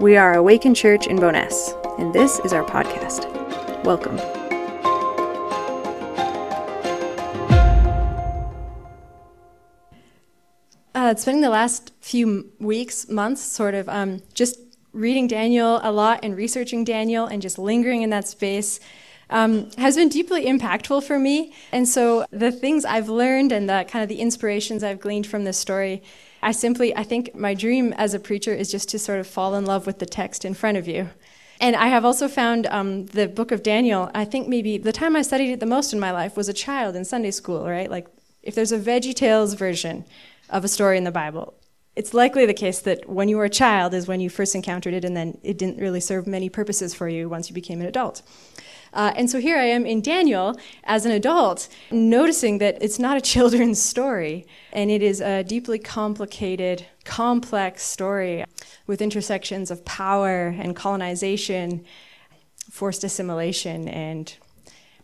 We are Awaken Church in Bowness, and this is our podcast. Welcome. Uh, spending the last few weeks, months, sort of um, just reading Daniel a lot and researching Daniel and just lingering in that space um, has been deeply impactful for me. And so the things I've learned and the kind of the inspirations I've gleaned from this story, I simply, I think my dream as a preacher is just to sort of fall in love with the text in front of you. And I have also found um, the book of Daniel, I think maybe the time I studied it the most in my life was a child in Sunday school, right? Like if there's a Veggie Tales version of a story in the Bible, it's likely the case that when you were a child is when you first encountered it, and then it didn't really serve many purposes for you once you became an adult. Uh, and so here I am in Daniel as an adult, noticing that it's not a children's story, and it is a deeply complicated, complex story with intersections of power and colonization, forced assimilation, and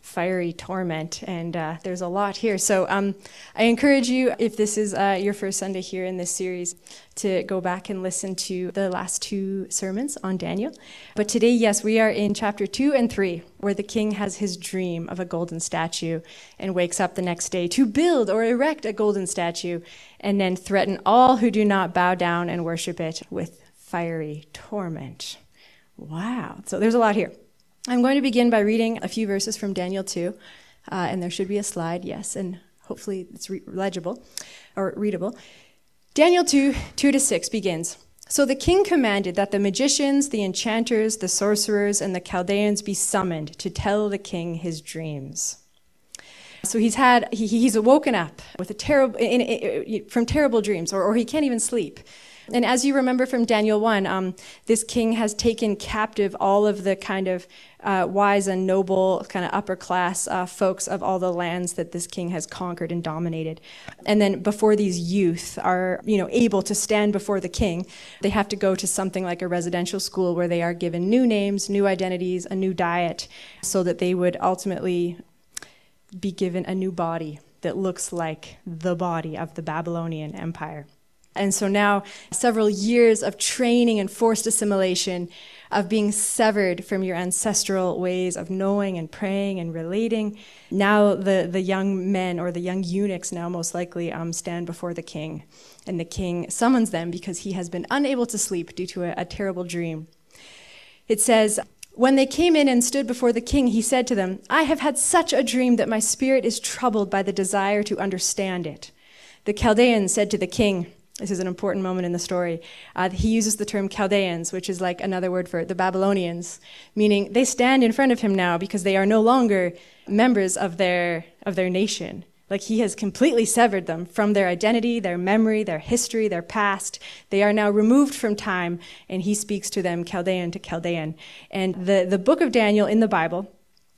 fiery torment, and uh, there's a lot here. So um, I encourage you, if this is uh, your first Sunday here in this series, to go back and listen to the last two sermons on Daniel. But today, yes, we are in chapter two and three, where the king has his dream of a golden statue and wakes up the next day to build or erect a golden statue and then threaten all who do not bow down and worship it with fiery torment. Wow. So there's a lot here. I'm going to begin by reading a few verses from Daniel 2, uh, and there should be a slide, yes, and hopefully it's re- legible or readable. Daniel 2, 2 to 6 begins. So the king commanded that the magicians, the enchanters, the sorcerers, and the Chaldeans be summoned to tell the king his dreams. So he's had he, he's woken up with a terrible in, in, from terrible dreams, or, or he can't even sleep. And as you remember from Daniel 1, um, this king has taken captive all of the kind of uh, wise and noble, kind of upper class uh, folks of all the lands that this king has conquered and dominated. And then before these youth are, you know, able to stand before the king, they have to go to something like a residential school where they are given new names, new identities, a new diet, so that they would ultimately be given a new body that looks like the body of the Babylonian Empire. And so now, several years of training and forced assimilation, of being severed from your ancestral ways of knowing and praying and relating. Now, the, the young men, or the young eunuchs now most likely, um, stand before the king. And the king summons them because he has been unable to sleep due to a, a terrible dream. It says, when they came in and stood before the king, he said to them, I have had such a dream that my spirit is troubled by the desire to understand it. The Chaldeans said to the king, this is an important moment in the story. Uh, he uses the term Chaldeans, which is like another word for the Babylonians, meaning they stand in front of him now because they are no longer members of their, of their nation. Like he has completely severed them from their identity, their memory, their history, their past. They are now removed from time, and he speaks to them Chaldean to Chaldean. And the, the book of Daniel in the Bible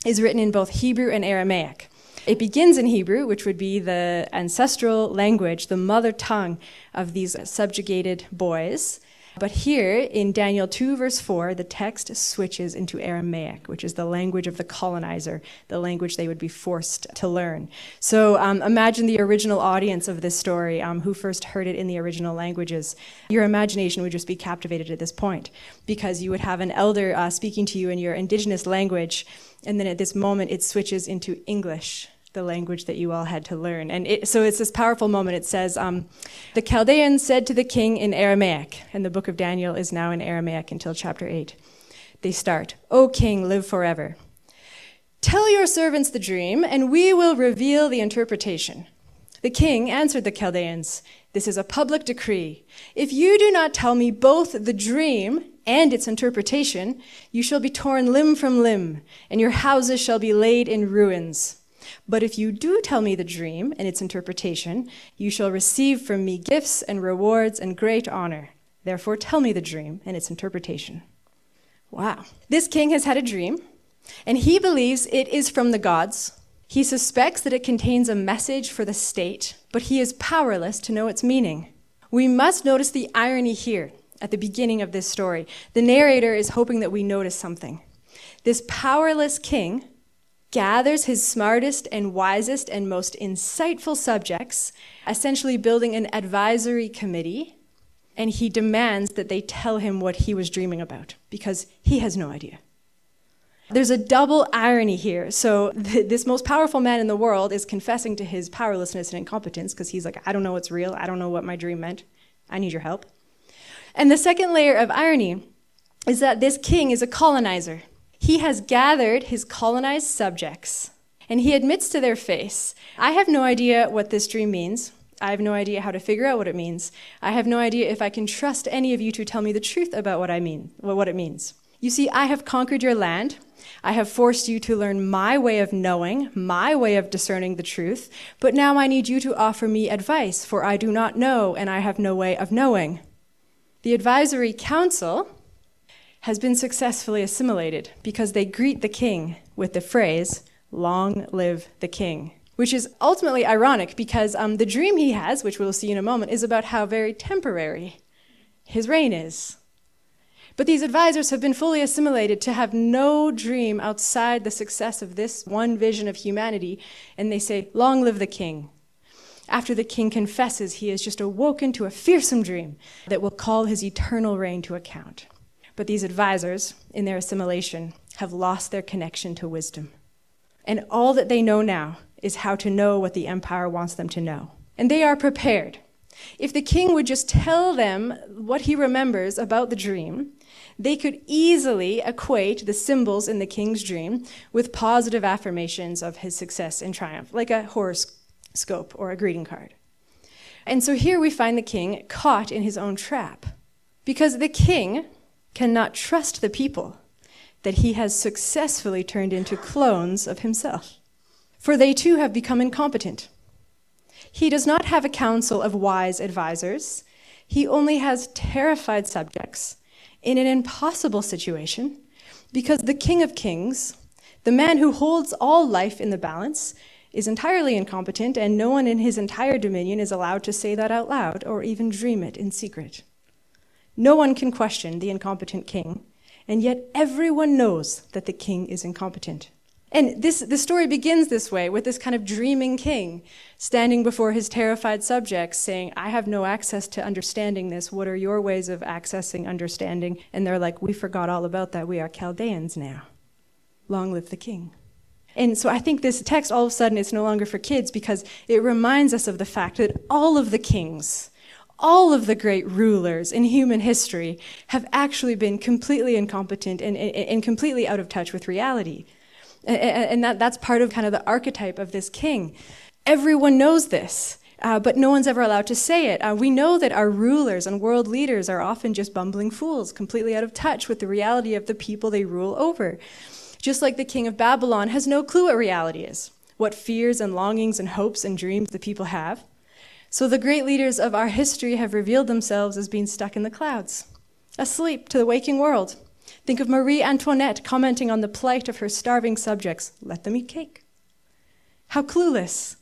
is written in both Hebrew and Aramaic. It begins in Hebrew, which would be the ancestral language, the mother tongue of these subjugated boys. But here in Daniel 2, verse 4, the text switches into Aramaic, which is the language of the colonizer, the language they would be forced to learn. So um, imagine the original audience of this story, um, who first heard it in the original languages. Your imagination would just be captivated at this point, because you would have an elder uh, speaking to you in your indigenous language, and then at this moment it switches into English the language that you all had to learn. And it, so it's this powerful moment. It says, um, The Chaldeans said to the king in Aramaic, and the book of Daniel is now in Aramaic until chapter 8. They start, O king, live forever. Tell your servants the dream, and we will reveal the interpretation. The king answered the Chaldeans, This is a public decree. If you do not tell me both the dream and its interpretation, you shall be torn limb from limb, and your houses shall be laid in ruins. But if you do tell me the dream and its interpretation, you shall receive from me gifts and rewards and great honor. Therefore, tell me the dream and its interpretation. Wow. This king has had a dream, and he believes it is from the gods. He suspects that it contains a message for the state, but he is powerless to know its meaning. We must notice the irony here at the beginning of this story. The narrator is hoping that we notice something. This powerless king gathers his smartest and wisest and most insightful subjects, essentially building an advisory committee and he demands that they tell him what he was dreaming about because he has no idea. There's a double irony here. So, th- this most powerful man in the world is confessing to his powerlessness and incompetence because he's like, I don't know what's real. I don't know what my dream meant. I need your help. And the second layer of irony is that this king is a colonizer. He has gathered his colonized subjects and he admits to their face, I have no idea what this dream means. I have no idea how to figure out what it means. I have no idea if I can trust any of you to tell me the truth about what I mean, what it means. You see, I have conquered your land. I have forced you to learn my way of knowing, my way of discerning the truth, but now I need you to offer me advice, for I do not know and I have no way of knowing. The advisory council has been successfully assimilated because they greet the king with the phrase, Long live the king which is ultimately ironic because um, the dream he has, which we'll see in a moment, is about how very temporary his reign is. But these advisors have been fully assimilated to have no dream outside the success of this one vision of humanity, and they say, Long live the king. After the king confesses, he has just awoken to a fearsome dream that will call his eternal reign to account. But these advisors, in their assimilation, have lost their connection to wisdom. And all that they know now is how to know what the empire wants them to know. And they are prepared. If the king would just tell them what he remembers about the dream, they could easily equate the symbols in the king's dream with positive affirmations of his success and triumph, like a horoscope or a greeting card. And so here we find the king caught in his own trap, because the king cannot trust the people that he has successfully turned into clones of himself for they too have become incompetent. He does not have a council of wise advisers. He only has terrified subjects in an impossible situation because the King of Kings, the man who holds all life in the balance, is entirely incompetent, and no one in his entire dominion is allowed to say that out loud or even dream it in secret. No one can question the incompetent king, and yet everyone knows that the king is incompetent. And this, the story begins this way with this kind of dreaming king standing before his terrified subjects saying, I have no access to understanding this. What are your ways of accessing understanding? And they're like, We forgot all about that. We are Chaldeans now. Long live the king. And so I think this text, all of a sudden, it's no longer for kids because it reminds us of the fact that all of the kings, all of the great rulers in human history have actually been completely incompetent and, and, and completely out of touch with reality. And that, that's part of kind of the archetype of this king. Everyone knows this. Uh, but no one's ever allowed to say it. Uh, we know that our rulers and world leaders are often just bumbling fools, completely out of touch with the reality of the people they rule over. Just like the king of Babylon has no clue what reality is, what fears and longings and hopes and dreams the people have. So the great leaders of our history have revealed themselves as being stuck in the clouds, asleep to the waking world. Think of Marie Antoinette commenting on the plight of her starving subjects let them eat cake. How clueless.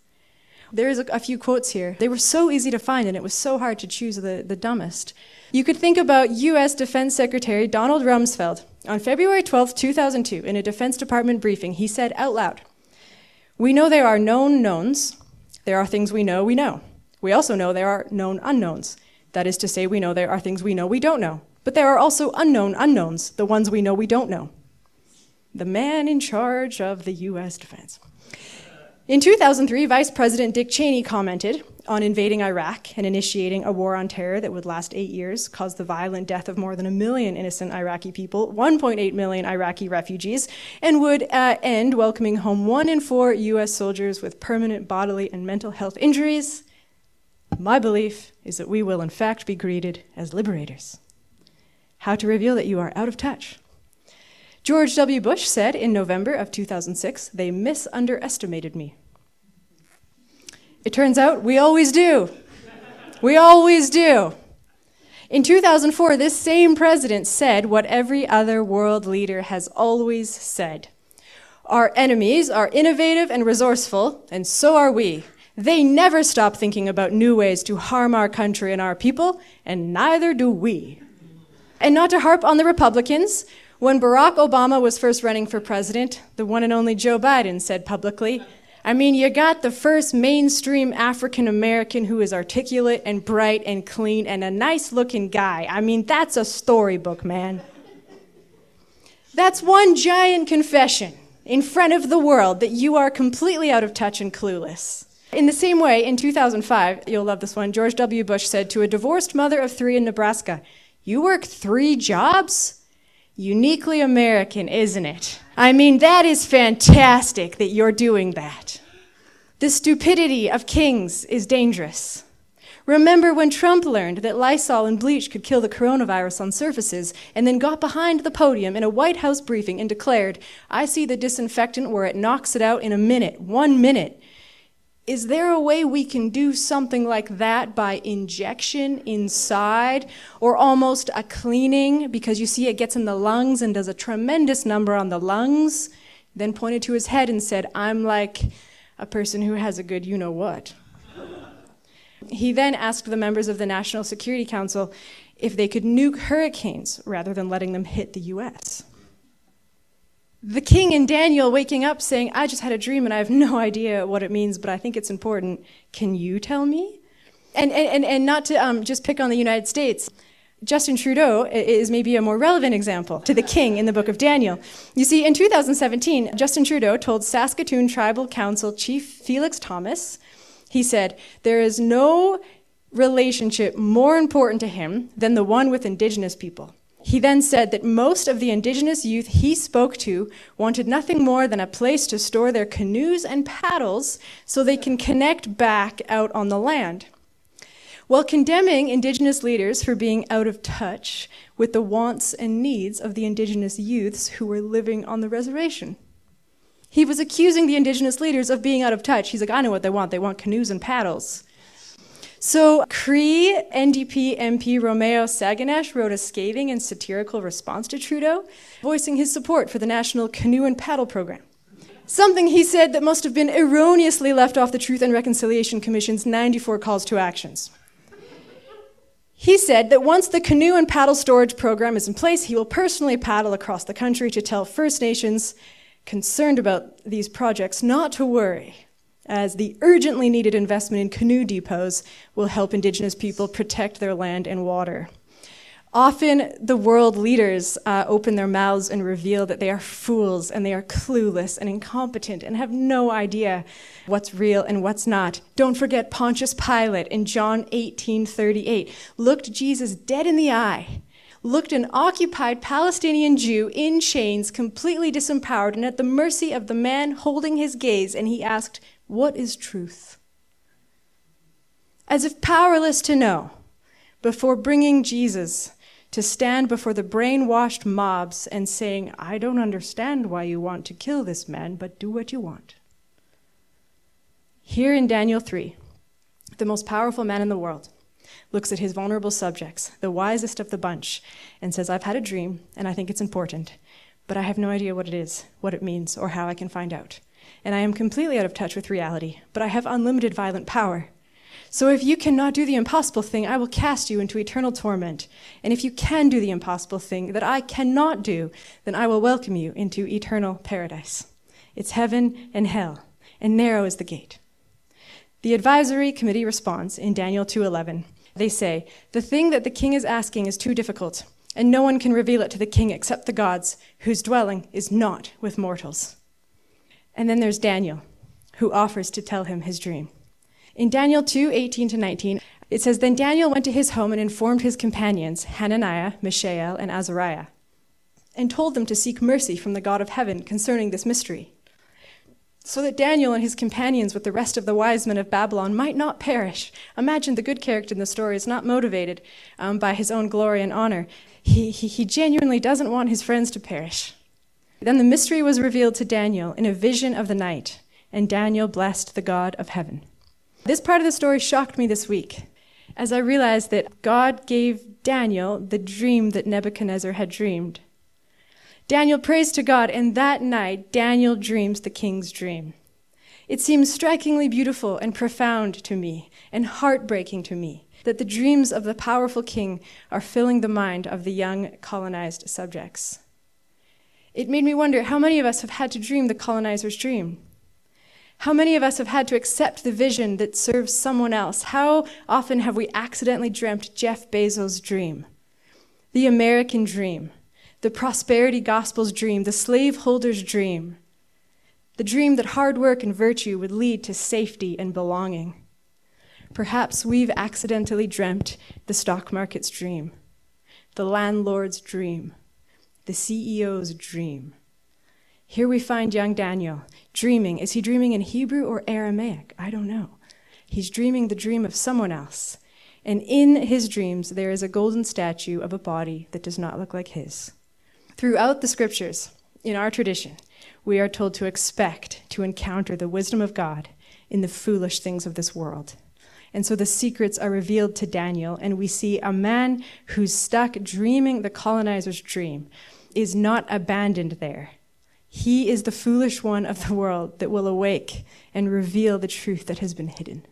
There is a, a, few quotes here. They were so easy to find, and it was so hard to choose the, the dumbest. You could think about U.S. Defense Secretary Donald Rumsfeld. On February 12, 2002, in a Defense Department briefing, he said out loud, We know there are known knowns. There are things we know we know. We also know there are known unknowns. That is to say, we know there are things we know we don't know. But there are also unknown unknowns, the ones we know we don't know. The man in charge of the US defense. In 2003, Vice President Dick Cheney commented on invading Iraq and initiating a war on terror that would last eight years, cause the violent death of more than a million innocent Iraqi people, 1.8 million Iraqi refugees, and would uh, end welcoming home one in four US soldiers with permanent bodily and mental health injuries. My belief is that we will, in fact, be greeted as liberators how to reveal that you are out of touch. George W. Bush said in November of 2006, they misunderestimated me. It turns out we always do. We always do. In 2004, this same president said what every other world leader has always said Our enemies are innovative and resourceful, and so are we. They never stop thinking about new ways to harm our country and our people, and neither do we. And not to harp on the Republicans, when Barack Obama was first running for president, the one and only Joe Biden said publicly, I mean, you got the first mainstream African American who is articulate and bright and clean and a nice looking guy. I mean, that's a storybook, man. That's one giant confession in front of the world that you are completely out of touch and clueless. In the same way, in 2005, you'll love this one, George W. Bush said to a divorced mother of three in Nebraska, You work three jobs? Uniquely American, isn't it? I mean, that is fantastic that you're doing that. The stupidity of kings is dangerous. Remember when Trump learned that Lysol and bleach could kill the coronavirus on surfaces and then got behind the podium in a White House briefing and declared, I see the disinfectant where it knocks it out in a minute, one minute. Is there a way we can do something like that by injection inside or almost a cleaning because you see it gets in the lungs and does a tremendous number on the lungs? Then pointed to his head and said, I'm like a person who has a good you know what. He then asked the members of the National Security Council if they could nuke hurricanes rather than letting them hit the US the king and Daniel waking up saying, I just had a dream and I have no idea what it means, but I think it's important. Can you tell me? And, and, and not to um, just pick on the United States. Justin Trudeau is maybe a more relevant example to the king in the book of Daniel. You see, in 2017, Justin Trudeau told Saskatoon Tribal Council Chief Felix Thomas, he said, There is no relationship more important to him than the one with Indigenous people. He then said that most of the indigenous youth he spoke to wanted nothing more than a place to store their canoes and paddles so they can connect back out on the land. While condemning indigenous leaders for being out of touch with the wants and needs of the indigenous youths who were living on the reservation. He was accusing the indigenous leaders of being out of touch. He's like, I know what they want. They want canoes and paddles. So, Cree NDP MP Romeo Saganash wrote a scathing and satirical response to Trudeau, voicing his support for the National Canoe and Paddle Program. Something he said that must have been erroneously left off the Truth and Reconciliation Commission's 94 calls to actions. He said that once the canoe and paddle storage program is in place, he will personally paddle across the country to tell First Nations concerned about these projects not to worry as the urgently needed investment in canoe depots will help Indigenous people protect their land and water. Often, the world leaders uh, open their mouths and reveal that they are fools and they are clueless and incompetent and have no idea what's real and what's not. Don't forget Pontius Pilate in John 18:38 looked Jesus dead in the eye, looked an occupied Palestinian Jew in chains, completely disempowered and at the mercy of the man holding his gaze, and he asked, what is truth? As if powerless to know, before bringing Jesus to stand before the brainwashed mobs and saying, I don't understand why you want to kill this man, but do what you want. Here in Daniel 3, the most powerful man in the world looks at his vulnerable subjects, the wisest of the bunch, and says, I've had a dream, and I think it's important, but I have no idea what it is, what it means, or how I can find out and I am completely out of touch with reality, but I have unlimited violent power. So if you cannot do the impossible thing, I will cast you into eternal torment. And if you can do the impossible thing that I cannot do, then I will welcome you into eternal paradise. It's heaven and hell, and narrow is the gate. The advisory committee responds in Daniel 2:11. They say, "The thing that the king is asking is too difficult, and no one can reveal it to the king except the gods, whose dwelling is not with mortals." And then there's Daniel, who offers to tell him his dream. In Daniel 2 18 to 19, it says, Then Daniel went to his home and informed his companions, Hananiah, Mishael, and Azariah, and told them to seek mercy from the God of heaven concerning this mystery, so that Daniel and his companions with the rest of the wise men of Babylon might not perish. Imagine the good character in the story is not motivated um, by his own glory and honor. He, he, he genuinely doesn't want his friends to perish. Then the mystery was revealed to Daniel in a vision of the night, and Daniel blessed the God of heaven. This part of the story shocked me this week as I realized that God gave Daniel the dream that Nebuchadnezzar had dreamed. Daniel prays to God, and that night, Daniel dreams the king's dream. It seems strikingly beautiful and profound to me, and heartbreaking to me, that the dreams of the powerful king are filling the mind of the young colonized subjects. It made me wonder how many of us have had to dream the colonizer's dream. How many of us have had to accept the vision that serves someone else? How often have we accidentally dreamt Jeff Bezos' dream, the American dream, the prosperity gospel's dream, the slaveholder's dream, the dream that hard work and virtue would lead to safety and belonging? Perhaps we've accidentally dreamt the stock market's dream, the landlord's dream, the CEO's dream. Here we find young Daniel dreaming. Is he dreaming in Hebrew or Aramaic? I don't know. He's dreaming the dream of someone else. And in his dreams, there is a golden statue of a body that does not look like his. Throughout the scriptures, in our tradition, we are told to expect to encounter the wisdom of God in the foolish things of this world. And so the secrets are revealed to Daniel, and we see a man who's stuck dreaming the colonizer's dream is not abandoned there. He is the foolish one of the world that will awake and reveal the truth that has been hidden.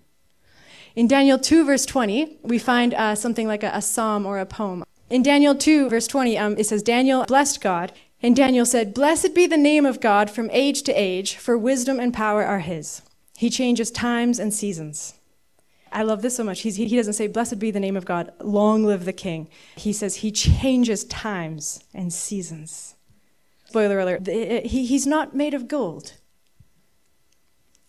In Daniel 2, verse 20, we find uh, something like a, a, psalm or a poem. In Daniel 2, verse 20, um, it says, Daniel blessed God, and Daniel said, Blessed be the name of God from age to age, for wisdom and power are his. He changes times and seasons. I love this so much. He's, he, doesn't say, Blessed be the name of God, long live the king. He says, He changes times and seasons spoiler alert, uh, he, he's not made of gold.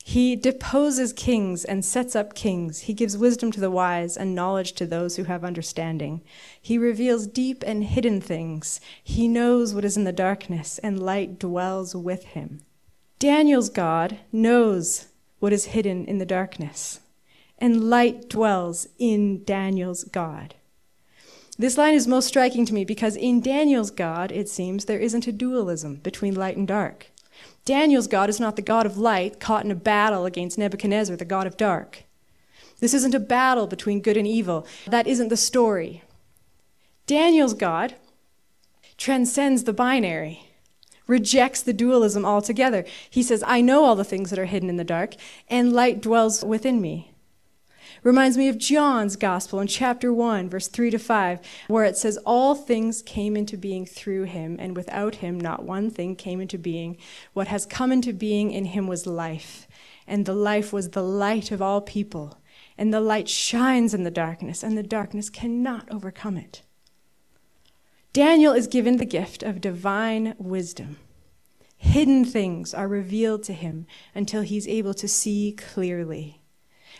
He deposes kings and sets up kings. He gives wisdom to the wise and knowledge to those who have understanding. He reveals deep and hidden things. He knows what is in the darkness, and light dwells with him. Daniel's God knows what is hidden in the darkness, and light dwells in Daniel's God. This line is most striking to me because in Daniel's God, it seems, there isn't a dualism between light and dark. Daniel's God is not the God of light caught in a battle against Nebuchadnezzar, the God of dark. This isn't a battle between good and evil. That isn't the story. Daniel's God transcends the binary, rejects the dualism altogether. He says, I know all the things that are hidden in the dark, and light dwells within me reminds me of John's gospel in chapter 1, verse 3 to 5, where it says, All things came into being through him, and without him not one thing came into being. What has come into being in him was life, and the life was the light of all people. And the light shines in the darkness, and the darkness cannot overcome it. Daniel is given the gift of divine wisdom. Hidden things are revealed to him until he's able to see clearly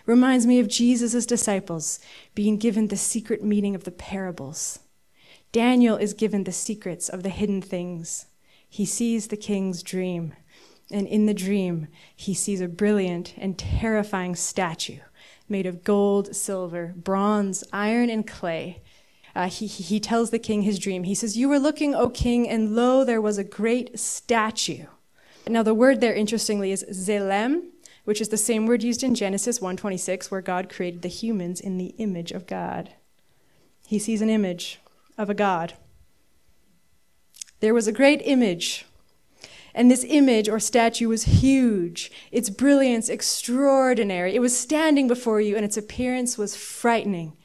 reminds me of Jesus' disciples being given the secret meaning of the parables. Daniel is given the secrets of the hidden things. He sees the king's dream, and in the dream, he sees a brilliant and terrifying statue made of gold, silver, bronze, iron, and clay. Uh, he, he tells the king his dream. He says, You were looking, O king, and lo, there was a great statue. Now, the word there, interestingly, is zelem, which is the same word used in Genesis 1:26 where God created the humans in the image of God. He sees an image of a God. There was a great image, and this image or statue was huge, its brilliance extraordinary. It was standing before you, and its appearance was frightening.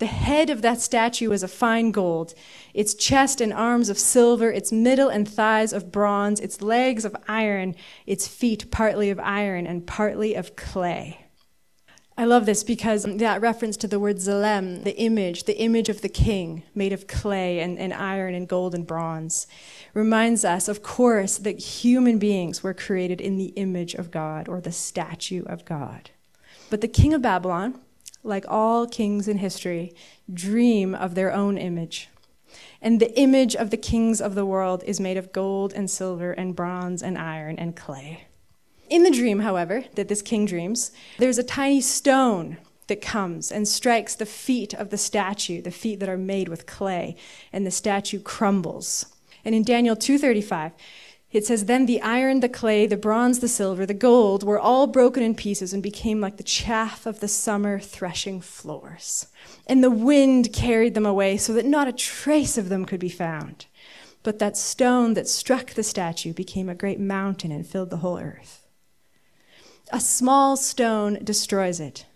The head of that statue was of fine gold, its chest and arms of silver, its middle and thighs of bronze, its legs of iron, its feet partly of iron and partly of clay. I love this because that reference to the word Zelem, the image, the image of the king made of clay and, and iron and gold and bronze, reminds us, of course, that human beings were created in the image of God or the statue of God. But the king of Babylon, like all kings in history, dream of their own image. And the image of the kings of the world is made of gold and silver and bronze and iron and clay. In the dream, however, that this king dreams, there's a tiny stone that comes and strikes the feet of the statue, the feet that are made with clay, and the statue crumbles. And in Daniel 2:35, it says, Then the iron, the clay, the bronze, the silver, the gold were all broken in pieces and became like the chaff of the summer threshing floors. And the wind carried them away so that not a trace of them could be found. But that stone that struck the statue became a great mountain and filled the whole earth. A small stone destroys it,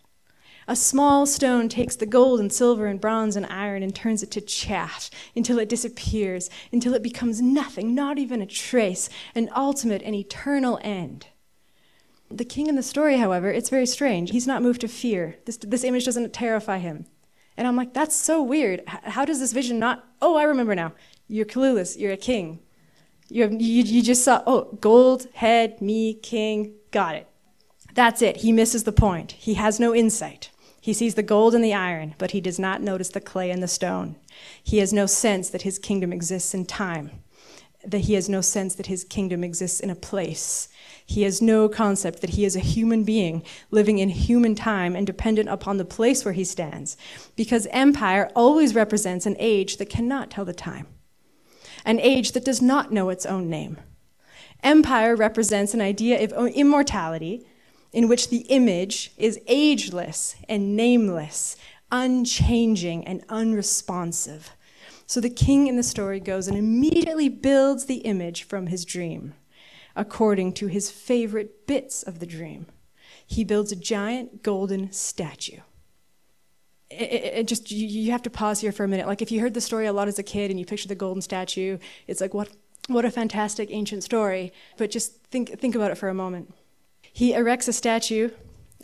a small stone takes the gold and silver and bronze and iron and turns it to chaff until it disappears, until it becomes nothing, not even a trace, an ultimate and eternal end. The king in the story, however, it's very strange. He's not moved to fear. This, this image doesn't terrify him. And I'm like, that's so weird. How does this vision not? Oh, I remember now. You're clueless. You're a king. You, you, you just saw, oh, gold, head, me, king. Got it. That's it. He misses the point. He has no insight. He sees the gold and the iron, but he does not notice the clay and the stone. He has no sense that his kingdom exists in time, that he has no sense that his kingdom exists in a place. He has no concept that he is a human being living in human time and dependent upon the place where he stands, because empire always represents an age that cannot tell the time an age that does not know its own name. Empire represents an idea of immortality in which the image is ageless and nameless, unchanging and unresponsive. So the king in the story goes and immediately builds the image from his dream, according to his favorite bits of the dream. He builds a giant golden statue it, it, just you, you have to pause here for a minute. Like if you heard the story a lot as a kid and you picture the golden statue, it's like what what a fantastic ancient story. But just think think about it for a moment. He erects a statue,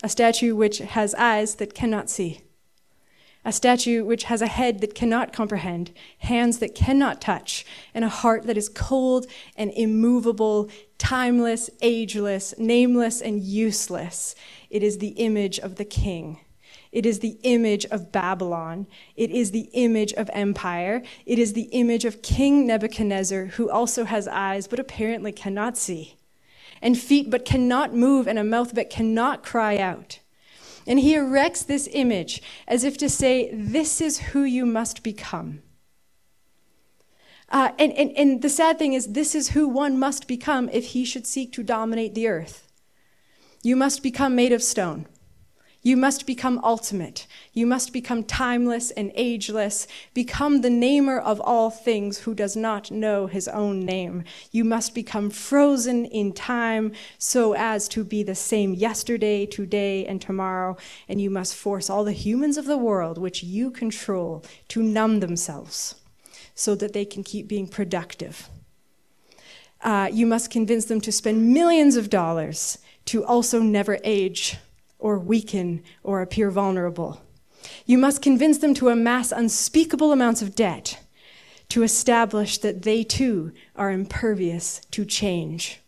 a statue which has eyes that cannot see, a statue which has a head that cannot comprehend, hands that cannot touch, and a heart that is cold and immovable, timeless, ageless, nameless, and useless. It is the image of the King. It is the image of Babylon. It is the image of empire. It is the image of King Nebuchadnezzar, who also has eyes but apparently cannot see, and feet but cannot move, and a mouth but cannot cry out. And he erects this image as if to say, This is who you must become. Uh, and, and, and the sad thing is, this is who one must become if he should seek to dominate the earth. You must become made of stone. You must become ultimate. You must become timeless and ageless. Become the namer of all things who does not know his own name. You must become frozen in time so as to be the same yesterday, today, and tomorrow. And you must force all the humans of the world, which you control, to numb themselves so that they can keep being productive. Uh, you must convince them to spend millions of dollars to also never age or weaken or appear vulnerable. You must convince them to amass unspeakable amounts of debt to establish that they too are impervious to change.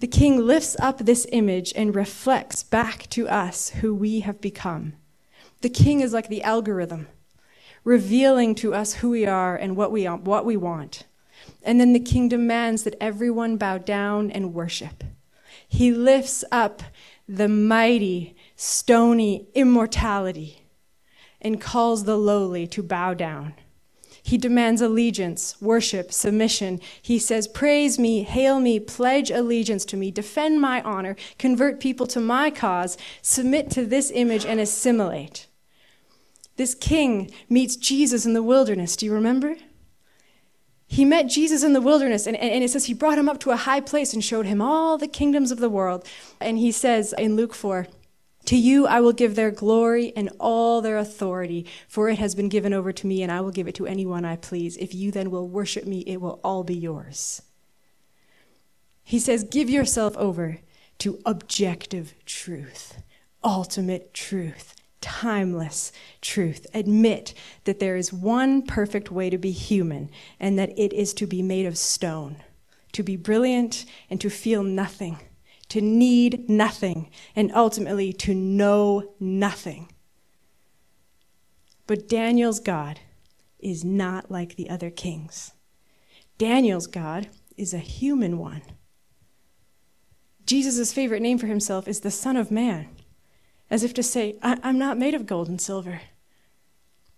The king lifts up this image and reflects back to us who we have become. The king is like the algorithm, revealing to us who we are and what we, what we want. And then the king demands that everyone bow down and worship. He lifts up the mighty, stony immortality and calls the lowly to bow down. He demands allegiance, worship, submission. He says, Praise me, hail me, pledge allegiance to me, defend my honor, convert people to my cause, submit to this image, and assimilate. This king meets Jesus in the wilderness. Do you remember? He met Jesus in the wilderness, and, and it says he brought him up to a high place and showed him all the kingdoms of the world. And he says in Luke 4, to you I will give their glory and all their authority, for it has been given over to me, and I will give it to anyone I please. If you then will worship me, it will all be yours. He says, Give yourself over to objective truth, ultimate truth timeless truth. Admit that there is one perfect way to be human, and that it is to be made of stone, to be brilliant and to feel nothing, to need nothing, and ultimately to know nothing. But Daniel's God is not like the other kings. Daniel's God is a human one. Jesus' favorite name for himself is the Son of Man as if to say, I'm not made of gold and silver.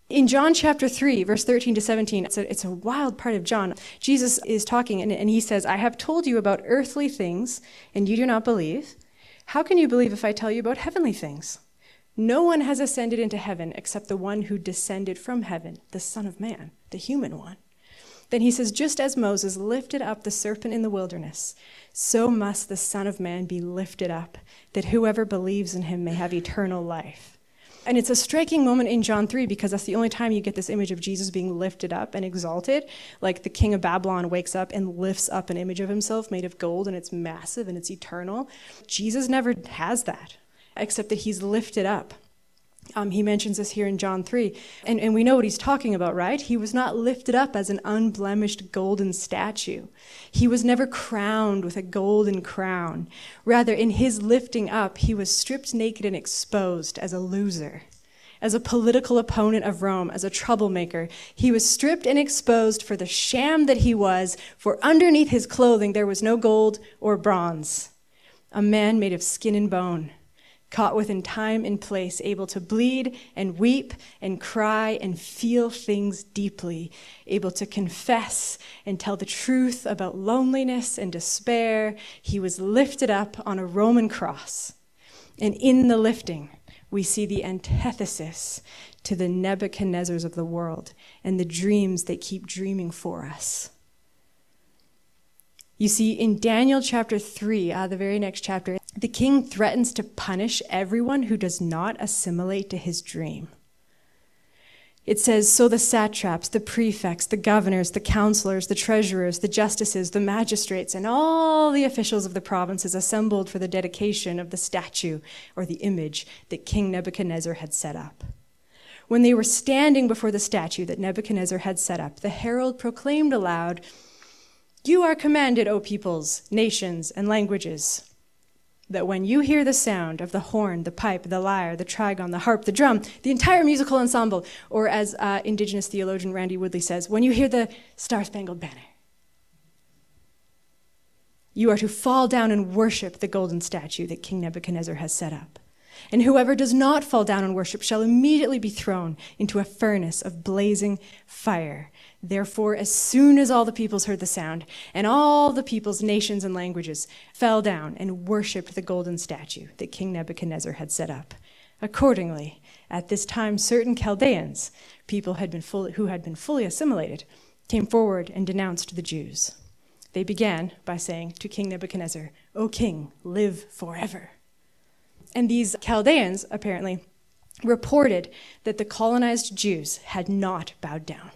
In John chapter 3, verse 13 to 17, it's a, it's a wild part of John. Jesus is talking and, and he says, I have told you about earthly things, and you do not believe. How can you believe if I tell you about heavenly things? No one has ascended into heaven except the one who descended from heaven, the Son of Man, the human one. Then he says, Just as Moses lifted up the serpent in the wilderness, so must the Son of Man be lifted up, that whoever believes in him may have eternal life. And it's a striking moment in John 3 because that's the only time you get this image of Jesus being lifted up and exalted. Like the king of Babylon wakes up and lifts up an image of himself made of gold and it's massive and it's eternal. Jesus never has that, except that he's lifted up. Um, he mentions this here in John 3. And, and we know what he's talking about, right? He was not lifted up as an unblemished golden statue. He was never crowned with a golden crown. Rather, in his lifting up, he was stripped naked and exposed as a loser, as a political opponent of Rome, as a troublemaker. He was stripped and exposed for the sham that he was, for underneath his clothing there was no gold or bronze. A man made of skin and bone caught within time and place, able to bleed and weep and cry and feel things deeply, able to confess and tell the truth about loneliness and despair. He was lifted up on a Roman cross. And in the lifting, we see the antithesis to the Nebuchadnezzars of the world and the dreams they keep dreaming for us. You see, in Daniel chapter 3, uh, the very next chapter, the king threatens to punish everyone who does not assimilate to his dream. It says, So the satraps, the prefects, the governors, the counselors, the treasurers, the justices, the magistrates, and all the officials of the provinces assembled for the dedication of the statue or the image that King Nebuchadnezzar had set up. When they were standing before the statue that Nebuchadnezzar had set up, the herald proclaimed aloud, You are commanded, O peoples, nations, and languages that when you hear the sound of the horn, the pipe, the lyre, the trigon, the harp, the drum, the entire musical ensemble, or as uh, Indigenous theologian Randy Woodley says, when you hear the Star Spangled Banner, you are to fall down and worship the golden statue that King Nebuchadnezzar has set up. And whoever does not fall down and worship shall immediately be thrown into a furnace of blazing fire. Therefore, as soon as all the peoples heard the sound, and all the peoples, nations, and languages fell down and worshipped the golden statue that King Nebuchadnezzar had set up. Accordingly, at this time, certain Chaldeans, people had been who had been fully assimilated, came forward and denounced the Jews. They began by saying to King Nebuchadnezzar, O king, live forever. And these Chaldeans, apparently, reported that the colonized Jews had not bowed down.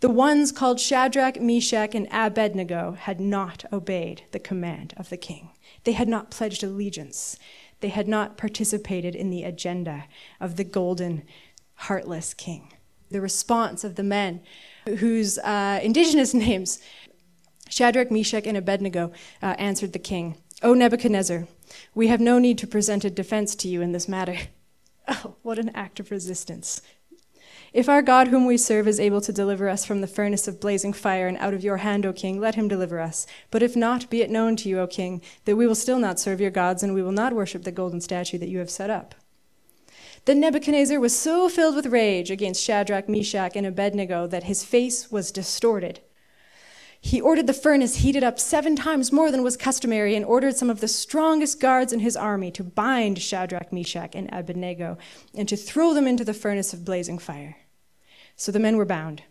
The ones called Shadrach, Meshach, and Abednego had not obeyed the command of the king. They had not pledged allegiance. They had not participated in the agenda of the golden, heartless king. The response of the men whose uh, indigenous names, Shadrach, Meshach, and Abednego, uh, answered the king, O Nebuchadnezzar, we have no need to present a defense to you in this matter. Oh, what an act of resistance. If our God, whom we serve, is able to deliver us from the furnace of blazing fire and out of your hand, O king, let him deliver us. But if not, be it known to you, O king, that we will still not serve your gods, and we will not worship the golden statue that you have set up. Then Nebuchadnezzar was so filled with rage against Shadrach, Meshach, and Abednego that his face was distorted. He ordered the furnace heated up seven times more than was customary and ordered some of the strongest guards in his army to bind Shadrach, Meshach, and Abednego and to throw them into the furnace of blazing fire. So the men were bound.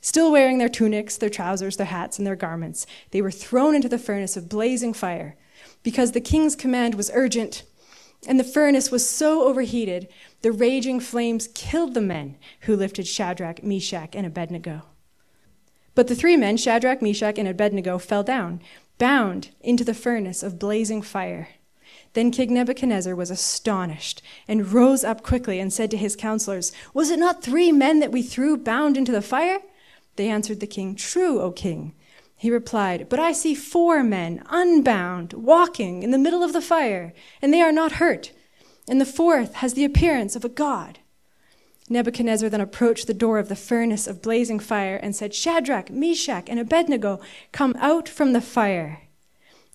Still wearing their tunics, their trousers, their hats, and their garments, they were thrown into the furnace of blazing fire because the king's command was urgent. And the furnace was so overheated, the raging flames killed the men who lifted Shadrach, Meshach, and Abednego. But the three men, Shadrach, Meshach, and Abednego, fell down, bound into the furnace of blazing fire. Then King Nebuchadnezzar was astonished and rose up quickly and said to his counselors, Was it not three men that we threw bound into the fire? They answered the king, True, O king. He replied, But I see four men, unbound, walking in the middle of the fire, and they are not hurt. And the fourth has the appearance of a god. Nebuchadnezzar then approached the door of the furnace of blazing fire and said, Shadrach, Meshach, and Abednego, come out from the fire.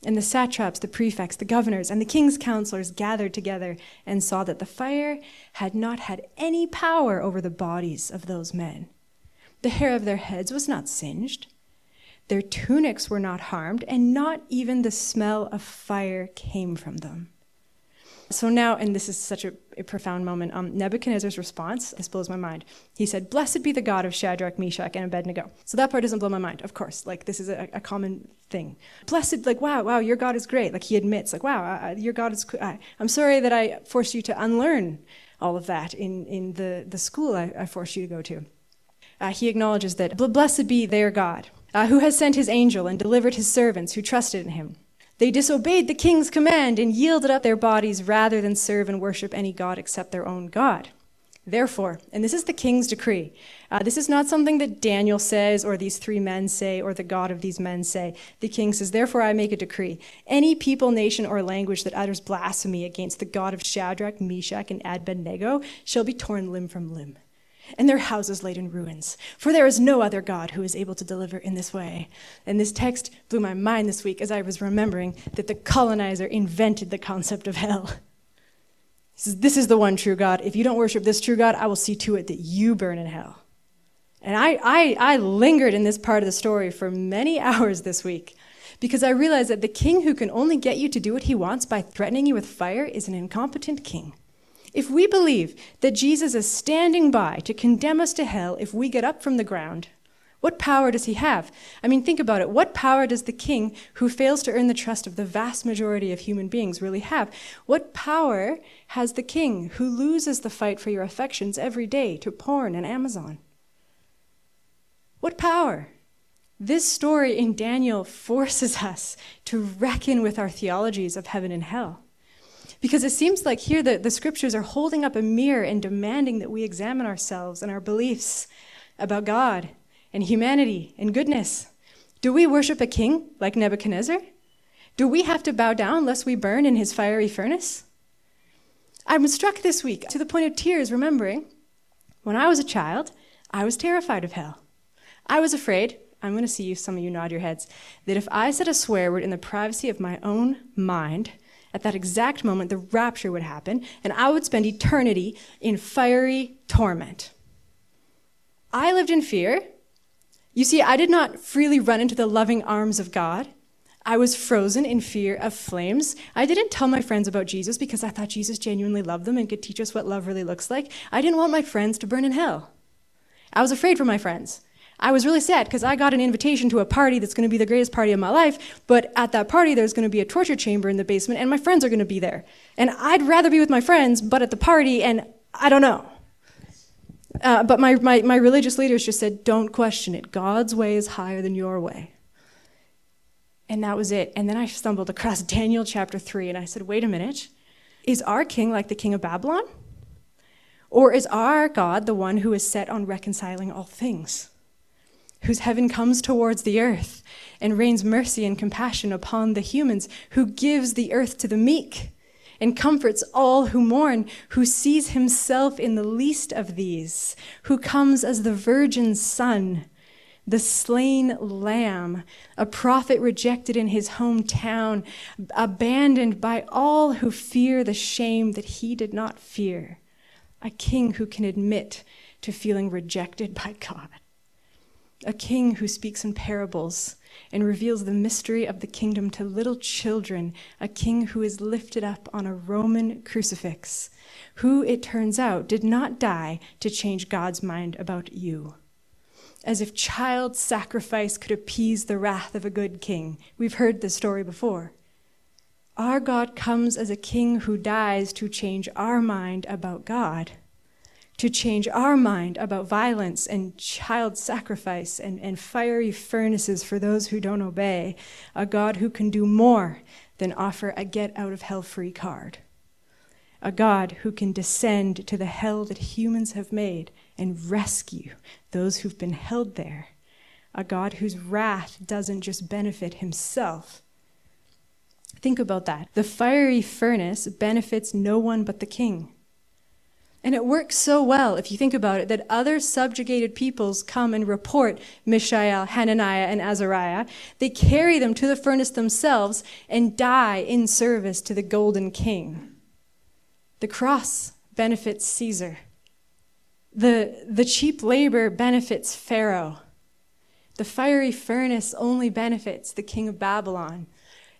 And the satraps, the prefects, the governors, and the king's counselors gathered together and saw that the fire had not had any power over the bodies of those men. The hair of their heads was not singed, their tunics were not harmed, and not even the smell of fire came from them. So now, and this is such a, a profound moment, um, Nebuchadnezzar's response, this blows my mind. He said, Blessed be the God of Shadrach, Meshach, and Abednego. So that part doesn't blow my mind, of course. Like, this is a, a common thing. Blessed, like, wow, wow, your God is great. Like, he admits, like, wow, your God is, I, I'm sorry that I forced you to unlearn all of that in, in the, the school I, I forced you to go to. Uh, he acknowledges that, Blessed be their God, uh, who has sent his angel and delivered his servants who trusted in him. They disobeyed the king's command and yielded up their bodies rather than serve and worship any god except their own God. Therefore, and this is the king's decree, uh, this is not something that Daniel says or these three men say or the God of these men say. The king says, Therefore I make a decree. Any people, nation, or language that utters blasphemy against the God of Shadrach, Meshach, and Abednego shall be torn limb from limb and their houses laid in ruins. For there is no other God who is able to deliver in this way. And this text blew my mind this week as I was remembering that the colonizer invented the concept of hell. He says, This is the one true God. If you don't worship this true God, I will see to it that you burn in hell. And I, I, I lingered in this part of the story for many hours this week because I realized that the king who can only get you to do what he wants by threatening you with fire is an incompetent king. If we believe that Jesus is standing by to condemn us to hell if we get up from the ground, what power does he have? I mean, think about it. What power does the king who fails to earn the trust of the vast majority of human beings really have? What power has the king who loses the fight for your affections every day to porn and Amazon? What power? This story in Daniel forces us to reckon with our theologies of heaven and hell. Because it seems like here the, the scriptures are holding up a mirror and demanding that we examine ourselves and our beliefs about God and humanity and goodness. Do we worship a king like Nebuchadnezzar? Do we have to bow down lest we burn in his fiery furnace? I was struck this week to the point of tears, remembering when I was a child, I was terrified of hell. I was afraid, I'm going to see you, some of you nod your heads, that if I said a swear word in the privacy of my own mind, at that exact moment, the rapture would happen, and I would spend eternity in fiery torment. I lived in fear. You see, I did not freely run into the loving arms of God. I was frozen in fear of flames. I didn't tell my friends about Jesus because I thought Jesus genuinely loved them and could teach us what love really looks like. I didn't want my friends to burn in hell. I was afraid for my friends. I was really sad because I got an invitation to a party that's going to be the greatest party of my life, but at that party there's going to be a torture chamber in the basement and my friends are going to be there. And I'd rather be with my friends, but at the party, and I don't know. Uh, but my, my, my religious leaders just said, don't question it. God's way is higher than your way. And that was it. And then I stumbled across Daniel chapter 3, and I said, wait a minute. Is our king like the king of Babylon? Or is our God the one who is set on reconciling all things? Whose heaven comes towards the earth and rains mercy and compassion upon the humans, who gives the earth to the meek and comforts all who mourn, who sees himself in the least of these, who comes as the virgin's son, the slain lamb, a prophet rejected in his hometown, abandoned by all who fear the shame that he did not fear, a king who can admit to feeling rejected by God a king who speaks in parables and reveals the mystery of the kingdom to little children, a king who is lifted up on a Roman crucifix, who, it turns out, did not die to change God's mind about you. As if child sacrifice could appease the wrath of a good king. We've heard this story before. Our God comes as a king who dies to change our mind about God to change our mind about violence and child sacrifice and, and fiery furnaces for those who don't obey, a God who can do more than offer a get out of hell free card, a God who can descend to the hell that humans have made and rescue those who've been held there, a God whose wrath doesn't just benefit himself. Think about that. The fiery furnace benefits no one but the king. And it works so well, if you think about it, that other subjugated peoples come and report Mishael, Hananiah, and Azariah. They carry them to the furnace themselves and die in service to the golden king. The cross benefits Caesar. The, the cheap labor benefits Pharaoh. The fiery furnace only benefits the king of Babylon.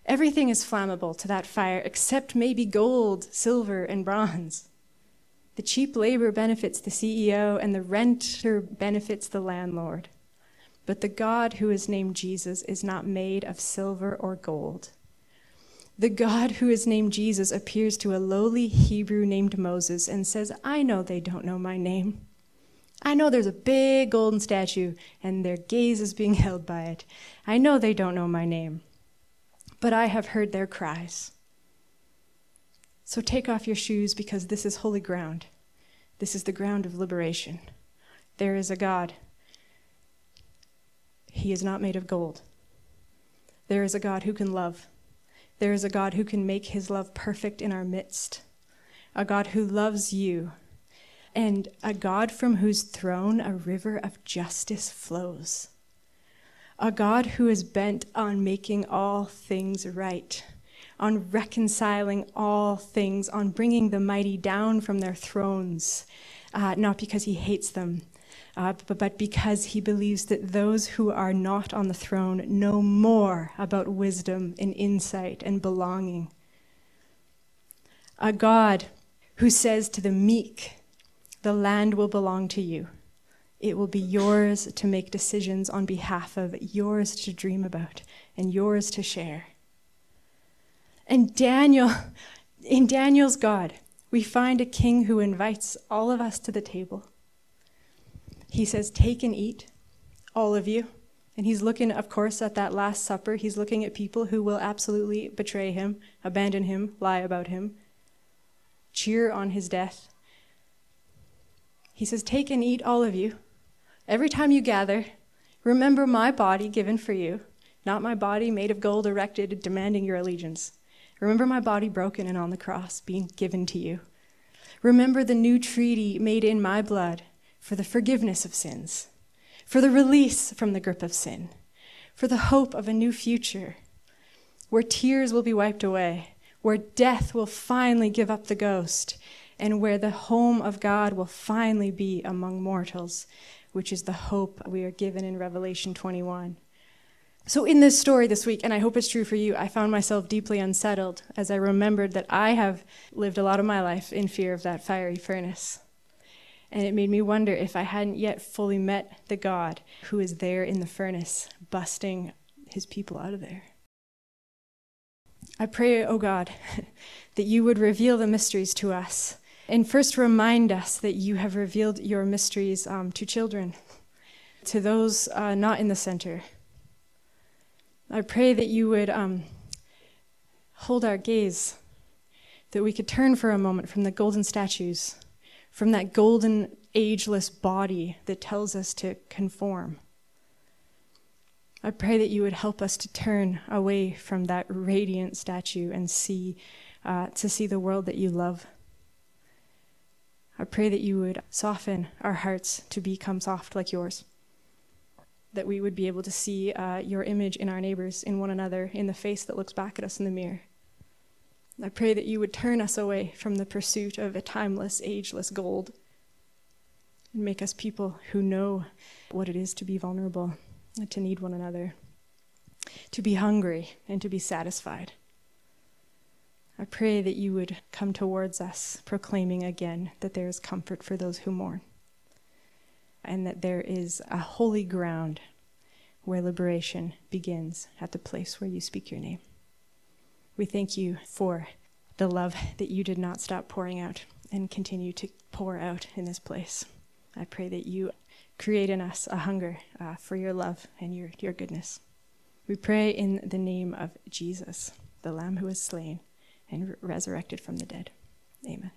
Everything is flammable to that fire except maybe gold, silver, and bronze. The cheap labor benefits the CEO, and the renter benefits the landlord. But the God who is named Jesus is not made of silver or gold. The God who is named Jesus appears to a lowly Hebrew named Moses and says, I know they don't know my name. I know there's a big golden statue and their gaze is being held by it. I know they don't know my name, but I have heard their cries. So take off your shoes because this is holy ground. This is the ground of liberation. There is a God. He is not made of gold. There is a God who can love. There is a God who can make his love perfect in our midst, a God who loves you, and a God from whose throne a river of justice flows, a God who is bent on making all things right, on reconciling all things, on bringing the mighty down from their thrones, uh, not because he hates them, uh, but, but because he believes that those who are not on the throne know more about wisdom and insight and belonging. A God who says to the meek, The land will belong to you. It will be yours to make decisions on behalf of, yours to dream about, and yours to share. And Daniel, in Daniel's God, we find a king who invites all of us to the table he says, Take and eat, all of you. And he's looking, of course, at that Last Supper. He's looking at people who will absolutely betray him, abandon him, lie about him, cheer on his death. He says, Take and eat, all of you. Every time you gather, remember my body given for you, not my body made of gold erected, demanding your allegiance. Remember my body broken and on the cross, being given to you. Remember the new treaty made in my blood for the forgiveness of sins, for the release from the grip of sin, for the hope of a new future, where tears will be wiped away, where death will finally give up the ghost, and where the home of God will finally be among mortals, which is the hope we are given in Revelation 21. So, in this story this week, and I hope it's true for you, I found myself deeply unsettled as I remembered that I have lived a lot of my life in fear of that fiery furnace. And it made me wonder if I hadn't yet fully met the God who is there in the furnace, busting his people out of there. I pray, O oh God, that you would reveal the mysteries to us. And first, remind us that you have revealed your mysteries um, to children, to those uh, not in the center. I pray that you would um, hold our gaze, that we could turn for a moment from the golden statues from that golden, ageless body that tells us to conform. I pray that you would help us to turn away from that radiant statue and see, uh, to see the world that you love. I pray that you would soften our hearts to become soft like yours. That we would be able to see uh, your image in our neighbors, in one another, in the face that looks back at us in the mirror. I pray that you would turn us away from the pursuit of a timeless, ageless gold and make us people who know what it is to be vulnerable, and to need one another, to be hungry, and to be satisfied. I pray that you would come towards us, proclaiming again that there is comfort for those who mourn, and that there is a holy ground where liberation begins at the place where you speak your name. We thank you for the love that you did not stop pouring out and continue to pour out in this place. I pray that you create in us a hunger uh, for your love and your, your goodness. We pray in the name of Jesus, the Lamb who was slain and re- resurrected from the dead. Amen.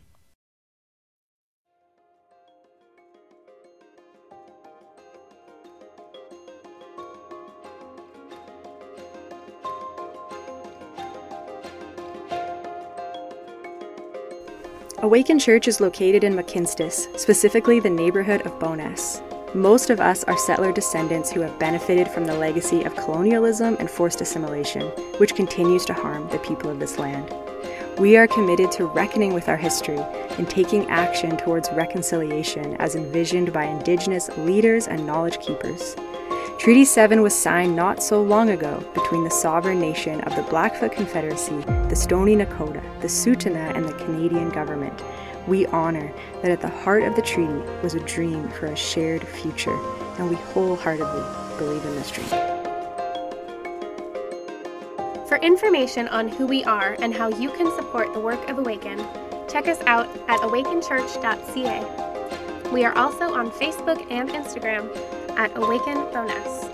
Awaken Church is located in Mohkinstsis, specifically the neighborhood of Bowness. Most of us are settler descendants who have benefited from the legacy of colonialism and forced assimilation, which continues to harm the people of this land. We are committed to reckoning with our history and taking action towards reconciliation as envisioned by Indigenous leaders and knowledge keepers. Treaty 7 was signed not so long ago between the sovereign nation of the Blackfoot Confederacy, the Stoney Nakoda, the Tsuut'ina, and the Canadian government. We honor that at the heart of the treaty was a dream for a shared future, and we wholeheartedly believe in this dream. For information on who we are and how you can support the work of Awaken, check us out at awakenchurch.ca. We are also on Facebook and Instagram at Awaken Bowness.